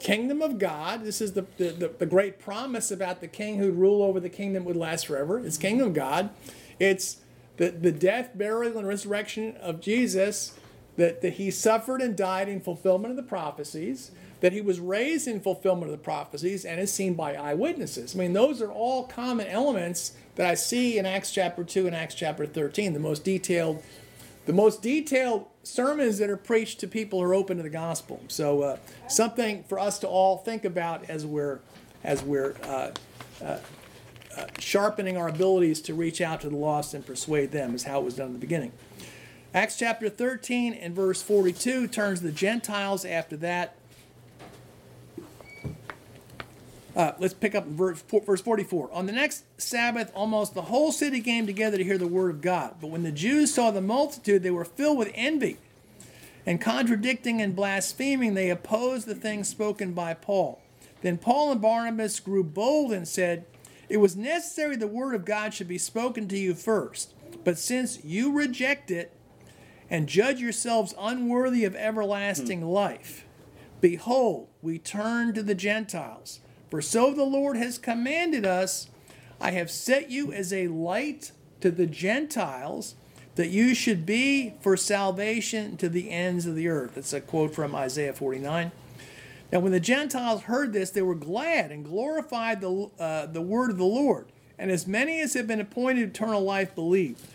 kingdom of God. This is the, the, the great promise about the king who'd rule over the kingdom would last forever. It's kingdom of God. It's the, the death, burial, and resurrection of Jesus, that, that he suffered and died in fulfillment of the prophecies that he was raised in fulfillment of the prophecies and is seen by eyewitnesses. I mean, those are all common elements that I see in Acts chapter 2 and Acts chapter 13, the most detailed the most detailed sermons that are preached to people who are open to the gospel. So uh, something for us to all think about as we're as we're uh, uh, uh, sharpening our abilities to reach out to the lost and persuade them, is how it was done in the beginning. Acts chapter 13 and verse 42 turns the Gentiles after that. Uh, let's pick up verse, verse 44. On the next Sabbath, almost the whole city came together to hear the word of God. But when the Jews saw the multitude, they were filled with envy. And contradicting and blaspheming, they opposed the things spoken by Paul. Then Paul and Barnabas grew bold and said, It was necessary the word of God should be spoken to you first. But since you reject it and judge yourselves unworthy of everlasting life, behold, we turn to the Gentiles. For so the Lord has commanded us I have set you as a light to the Gentiles, that you should be for salvation to the ends of the earth. That's a quote from Isaiah 49. Now, when the Gentiles heard this, they were glad and glorified the, uh, the word of the Lord. And as many as had been appointed eternal life believed.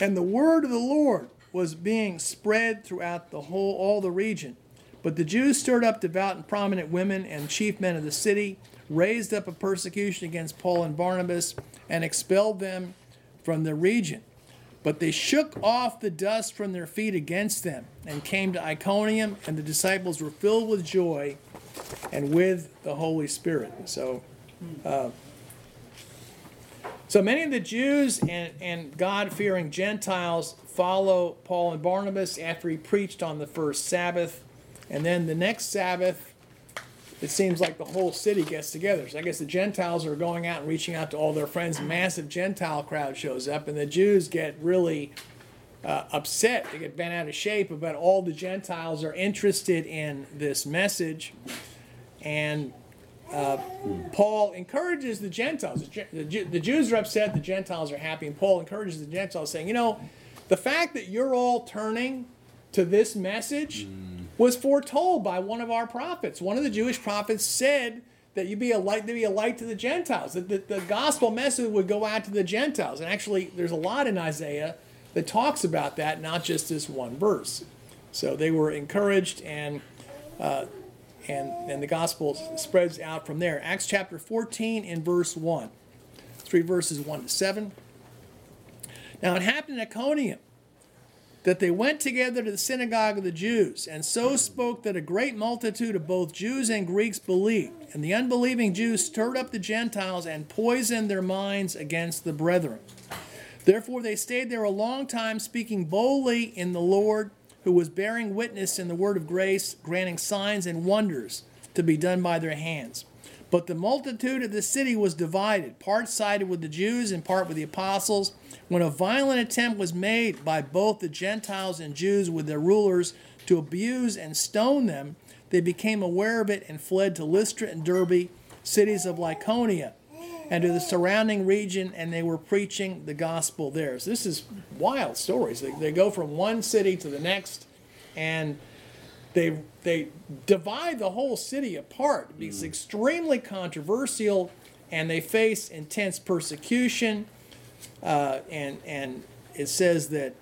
And the word of the Lord was being spread throughout the whole all the region. But the Jews stirred up devout and prominent women and chief men of the city, raised up a persecution against Paul and Barnabas, and expelled them from the region. But they shook off the dust from their feet against them and came to Iconium, and the disciples were filled with joy and with the Holy Spirit. So, uh, so many of the Jews and, and God fearing Gentiles follow Paul and Barnabas after he preached on the first Sabbath. And then the next Sabbath, it seems like the whole city gets together. So I guess the Gentiles are going out and reaching out to all their friends. Massive Gentile crowd shows up, and the Jews get really uh, upset. They get bent out of shape about all the Gentiles are interested in this message. And uh, Paul encourages the Gentiles. The, Jews are upset, the Gentiles are happy, and Paul encourages the Gentiles, saying, You know, the fact that you're all turning to this message. Was foretold by one of our prophets. One of the Jewish prophets said that you'd be a light to be a light to the Gentiles. That the, the gospel message would go out to the Gentiles. And actually, there's a lot in Isaiah that talks about that, not just this one verse. So they were encouraged, and uh, and and the gospel spreads out from there. Acts chapter 14 and verse one, three verses one to seven. Now it happened in Iconium that they went together to the synagogue of the Jews, and so spoke that a great multitude of both Jews and Greeks believed. And the unbelieving Jews stirred up the Gentiles and poisoned their minds against the brethren. Therefore they stayed there a long time, speaking boldly in the Lord, who was bearing witness in the word of grace, granting signs and wonders to be done by their hands. But the multitude of the city was divided. Part sided with the Jews and part with the apostles. When a violent attempt was made by both the Gentiles and Jews with their rulers to abuse and stone them, they became aware of it and fled to Lystra and Derbe, cities of Lycaonia, and to the surrounding region, and they were preaching the gospel there. So this is wild stories. They, they go from one city to the next, and they they divide the whole city apart. It's mm. extremely controversial, and they face intense persecution. Uh, and and it says that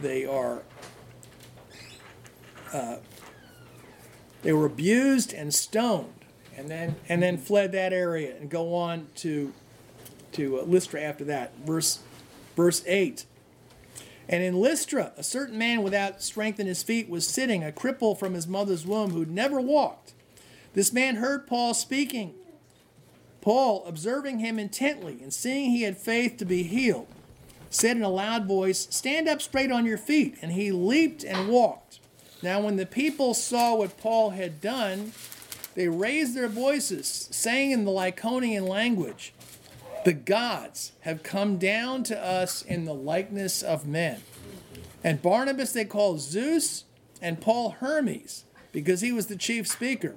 they are uh, they were abused and stoned, and then and then fled that area and go on to to uh, Lystra after that. Verse verse eight. And in Lystra, a certain man without strength in his feet was sitting, a cripple from his mother's womb who'd never walked. This man heard Paul speaking. Paul, observing him intently and seeing he had faith to be healed, said in a loud voice, Stand up straight on your feet. And he leaped and walked. Now, when the people saw what Paul had done, they raised their voices, saying in the Lycaonian language, the gods have come down to us in the likeness of men. And Barnabas they called Zeus, and Paul Hermes, because he was the chief speaker.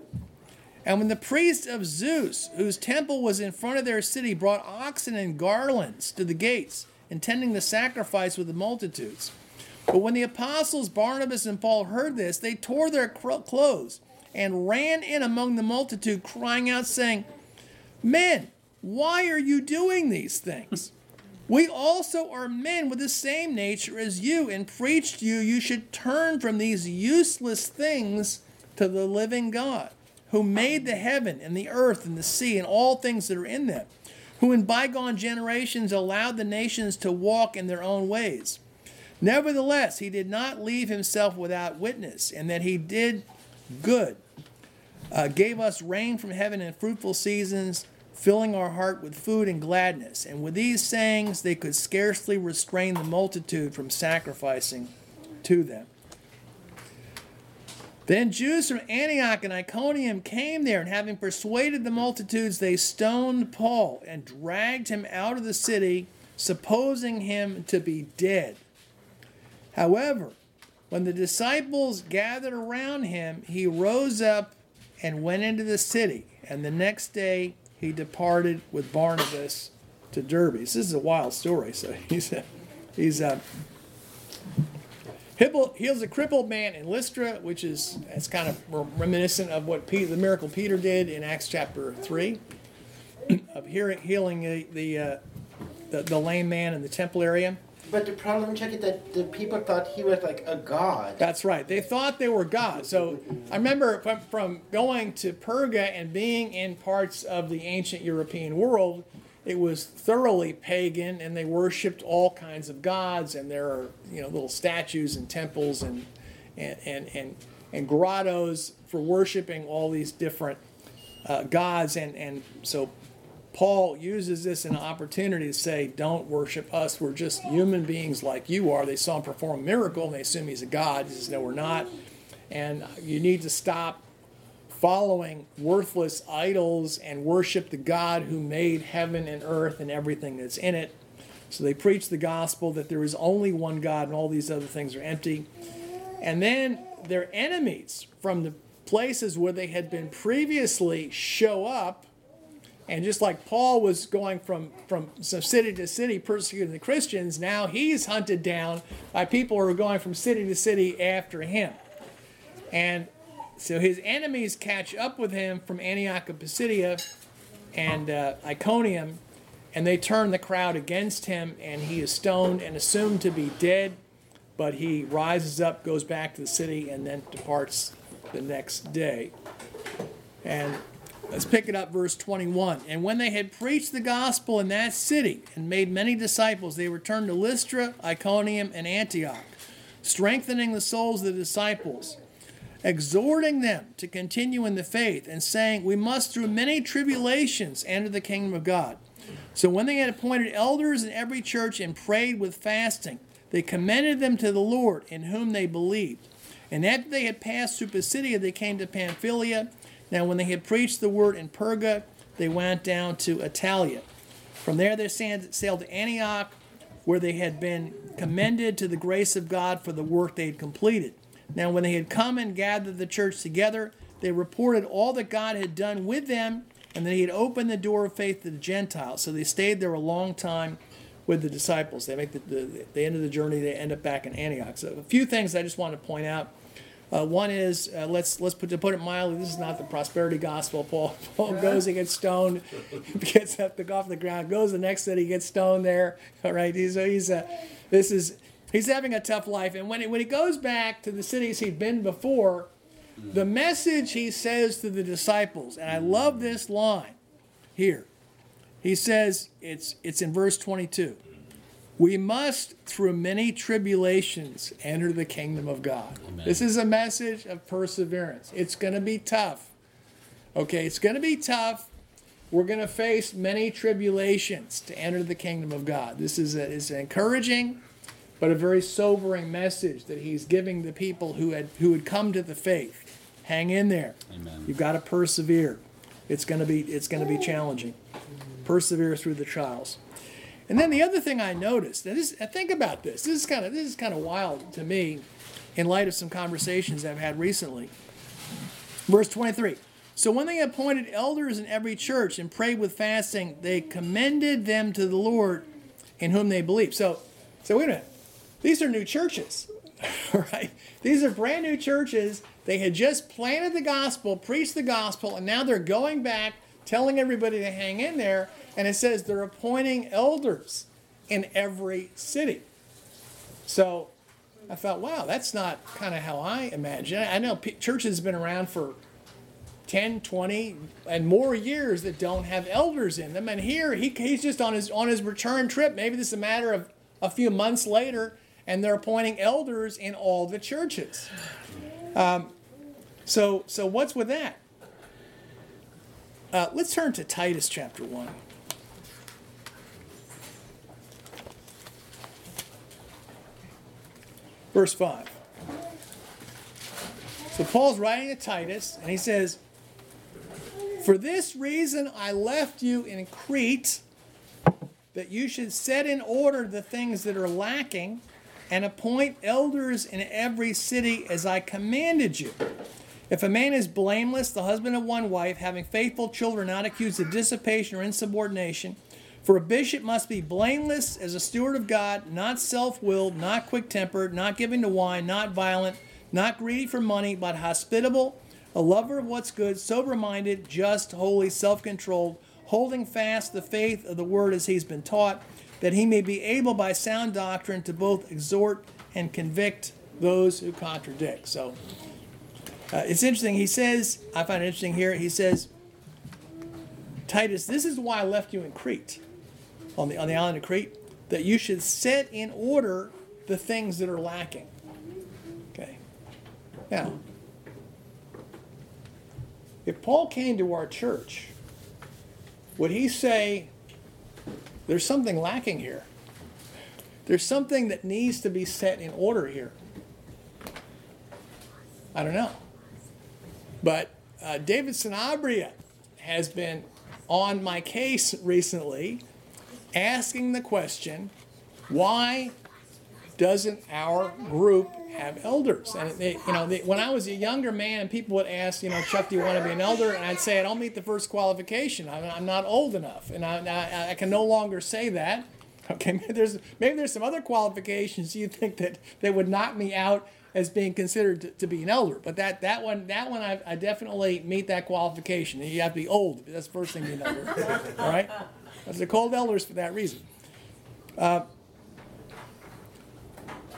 And when the priest of Zeus, whose temple was in front of their city, brought oxen and garlands to the gates, intending to sacrifice with the multitudes. But when the apostles Barnabas and Paul heard this, they tore their clothes and ran in among the multitude, crying out, saying, Men, why are you doing these things? We also are men with the same nature as you, and preach to you you should turn from these useless things to the living God, who made the heaven and the earth and the sea and all things that are in them, who in bygone generations allowed the nations to walk in their own ways. Nevertheless, he did not leave himself without witness, and that he did good, uh, gave us rain from heaven and fruitful seasons, filling our heart with food and gladness. And with these sayings, they could scarcely restrain the multitude from sacrificing to them. Then Jews from Antioch and Iconium came there, and having persuaded the multitudes, they stoned Paul and dragged him out of the city, supposing him to be dead. However, when the disciples gathered around him, he rose up and went into the city, and the next day he departed with Barnabas to Derbe. This is a wild story. So he's a, he's a heals a crippled man in Lystra, which is it's kind of reminiscent of what Peter, the miracle Peter did in Acts chapter three, of healing, healing the the, uh, the, the lame man in the temple area. But the problem, check it, that the people thought he was like a god. That's right. They thought they were God. So I remember from, from going to Perga and being in parts of the ancient European world it was thoroughly pagan and they worshiped all kinds of gods and there are you know little statues and temples and and and and, and grottos for worshiping all these different uh, gods and and so Paul uses this an opportunity to say, Don't worship us. We're just human beings like you are. They saw him perform a miracle and they assume he's a God. He says, No, we're not. And you need to stop following worthless idols and worship the God who made heaven and earth and everything that's in it. So they preach the gospel that there is only one God and all these other things are empty. And then their enemies from the places where they had been previously show up. And just like Paul was going from, from city to city persecuting the Christians, now he's hunted down by people who are going from city to city after him. And so his enemies catch up with him from Antioch of Pisidia and uh, Iconium, and they turn the crowd against him, and he is stoned and assumed to be dead. But he rises up, goes back to the city, and then departs the next day. And let's pick it up, verse 21. And when they had preached the gospel in that city and made many disciples, they returned to Lystra, Iconium, and Antioch, strengthening the souls of the disciples exhorting them to continue in the faith, and saying, We must through many tribulations enter the kingdom of God. So when they had appointed elders in every church and prayed with fasting, they commended them to the Lord in whom they believed. And after they had passed through Pisidia, they came to Pamphylia. Now, when they had preached the word in Perga, they went down to Attalia. From there, they sailed to Antioch, where they had been commended to the grace of God for the work they had completed. Now, when they had come and gathered the church together, they reported all that God had done with them and that He had opened the door of faith to the Gentiles. So they stayed there a long time with the disciples. They make the, the, the end of the journey, they end up back in Antioch. So, a few things I just want to point out. Uh, one is uh, let's let's put to put it mildly, this is not the prosperity gospel. Paul Paul goes, he gets stoned, gets up to off the ground, goes the next city, gets stoned there. All right, he's he's uh, this is He's having a tough life. And when he, when he goes back to the cities he'd been before, the message he says to the disciples, and I love this line here. He says, it's, it's in verse 22. We must, through many tribulations, enter the kingdom of God. Amen. This is a message of perseverance. It's going to be tough. Okay, it's going to be tough. We're going to face many tribulations to enter the kingdom of God. This is, a, is encouraging but a very sobering message that he's giving the people who had who had come to the faith. Hang in there. Amen. You've got to persevere. It's going to be it's going to be challenging. Persevere through the trials. And then the other thing I noticed, and this, think about this. This is kind of this is kind of wild to me, in light of some conversations I've had recently. Verse 23. So when they appointed elders in every church and prayed with fasting, they commended them to the Lord in whom they believed. So, so wait a minute. These are new churches, right? These are brand new churches. They had just planted the gospel, preached the gospel, and now they're going back, telling everybody to hang in there. And it says they're appointing elders in every city. So I thought, wow, that's not kind of how I imagine. I know churches have been around for 10, 20, and more years that don't have elders in them. And here he, he's just on his on his return trip. Maybe this is a matter of a few months later, and they're appointing elders in all the churches. Um, so so what's with that? Uh, let's turn to Titus chapter one. Verse 5. So Paul's writing to Titus, and he says, For this reason I left you in Crete, that you should set in order the things that are lacking, and appoint elders in every city as I commanded you. If a man is blameless, the husband of one wife, having faithful children, not accused of dissipation or insubordination, for a bishop must be blameless as a steward of God, not self willed, not quick tempered, not given to wine, not violent, not greedy for money, but hospitable, a lover of what's good, sober minded, just, holy, self controlled, holding fast the faith of the word as he's been taught, that he may be able by sound doctrine to both exhort and convict those who contradict. So uh, it's interesting. He says, I find it interesting here, he says, Titus, this is why I left you in Crete on the, on the island of Crete, that you should set in order the things that are lacking. Okay. Now, if Paul came to our church, would he say, there's something lacking here? There's something that needs to be set in order here. I don't know. But uh, David Sanabria has been on my case recently asking the question why doesn't our group have elders? And they, you know, they, when I was a younger man, people would ask, you know, Chuck, do you want to be an elder? And I'd say I don't meet the first qualification. I'm, I'm not old enough, and I, I, I, can no longer say that. Okay, maybe there's maybe there's some other qualifications you think that that would knock me out as being considered to, to be an elder. But that that one that one I, I definitely meet that qualification. You have to be old. That's the first thing you know. All right. They're called elders for that reason. Uh,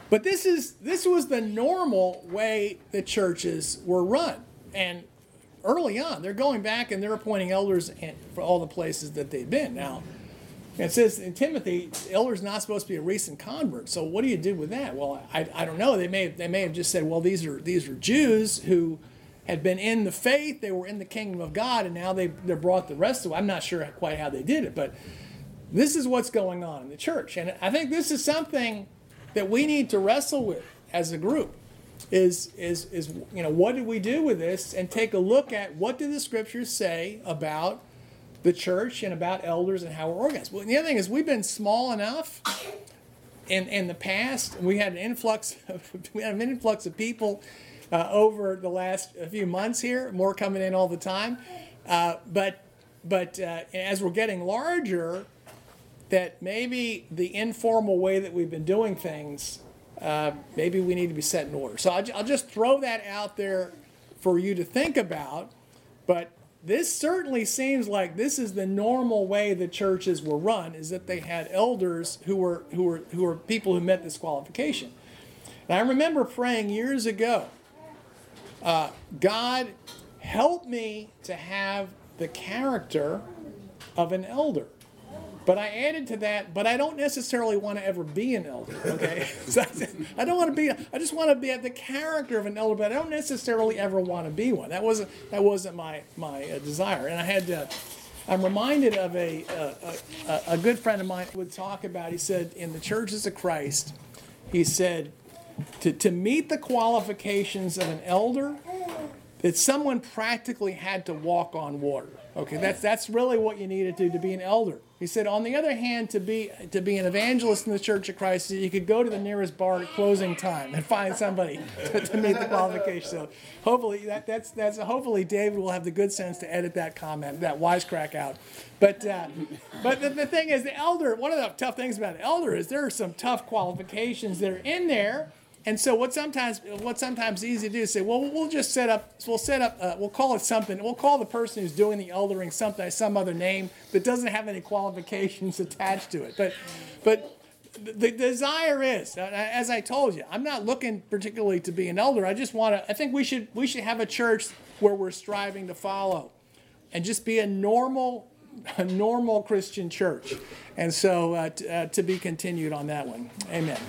but this is this was the normal way the churches were run, and early on, they're going back and they're appointing elders for all the places that they've been. Now, it says in Timothy, elders not supposed to be a recent convert. So what do you do with that? Well, I, I don't know. They may have, they may have just said, well, these are these are Jews who had been in the faith, they were in the kingdom of God, and now they they're brought the rest of. I'm not sure quite how they did it, but this is what's going on in the church. And I think this is something that we need to wrestle with as a group. Is, is, is you know what do we do with this and take a look at what do the scriptures say about the church and about elders and how we're organized. Well, the other thing is we've been small enough in in the past. We had an influx of, we had an influx of people uh, over the last few months here, more coming in all the time. Uh, but but uh, as we're getting larger, that maybe the informal way that we've been doing things, uh, maybe we need to be set in order. So I'll, I'll just throw that out there for you to think about. But this certainly seems like this is the normal way the churches were run is that they had elders who were who were who were people who met this qualification and i remember praying years ago uh, god help me to have the character of an elder but I added to that, but I don't necessarily want to ever be an elder, okay? so I, don't want to be, I just want to be at the character of an elder, but I don't necessarily ever want to be one. That wasn't, that wasn't my, my uh, desire. And I had to, I'm reminded of a, a, a, a good friend of mine would talk about, he said, in the churches of Christ, he said, to, to meet the qualifications of an elder, that someone practically had to walk on water. Okay, that's that's really what you needed to do to be an elder. He said, on the other hand, to be to be an evangelist in the Church of Christ, you could go to the nearest bar at closing time and find somebody to, to meet the qualifications. So hopefully that, that's that's hopefully David will have the good sense to edit that comment, that wisecrack out. But uh, but the, the thing is, the elder. One of the tough things about elder is there are some tough qualifications that are in there and so what sometimes what sometimes easy to do is say, well, we'll just set up, we'll set up, uh, we'll call it something. We'll call the person who's doing the eldering something, some other name that doesn't have any qualifications attached to it. But, but the, desire is, uh, as I told you, I'm not looking particularly to be an elder. I just want to. I think we should we should have a church where we're striving to follow, and just be a normal, a normal Christian church. And so uh, t- uh, to be continued on that one. Amen.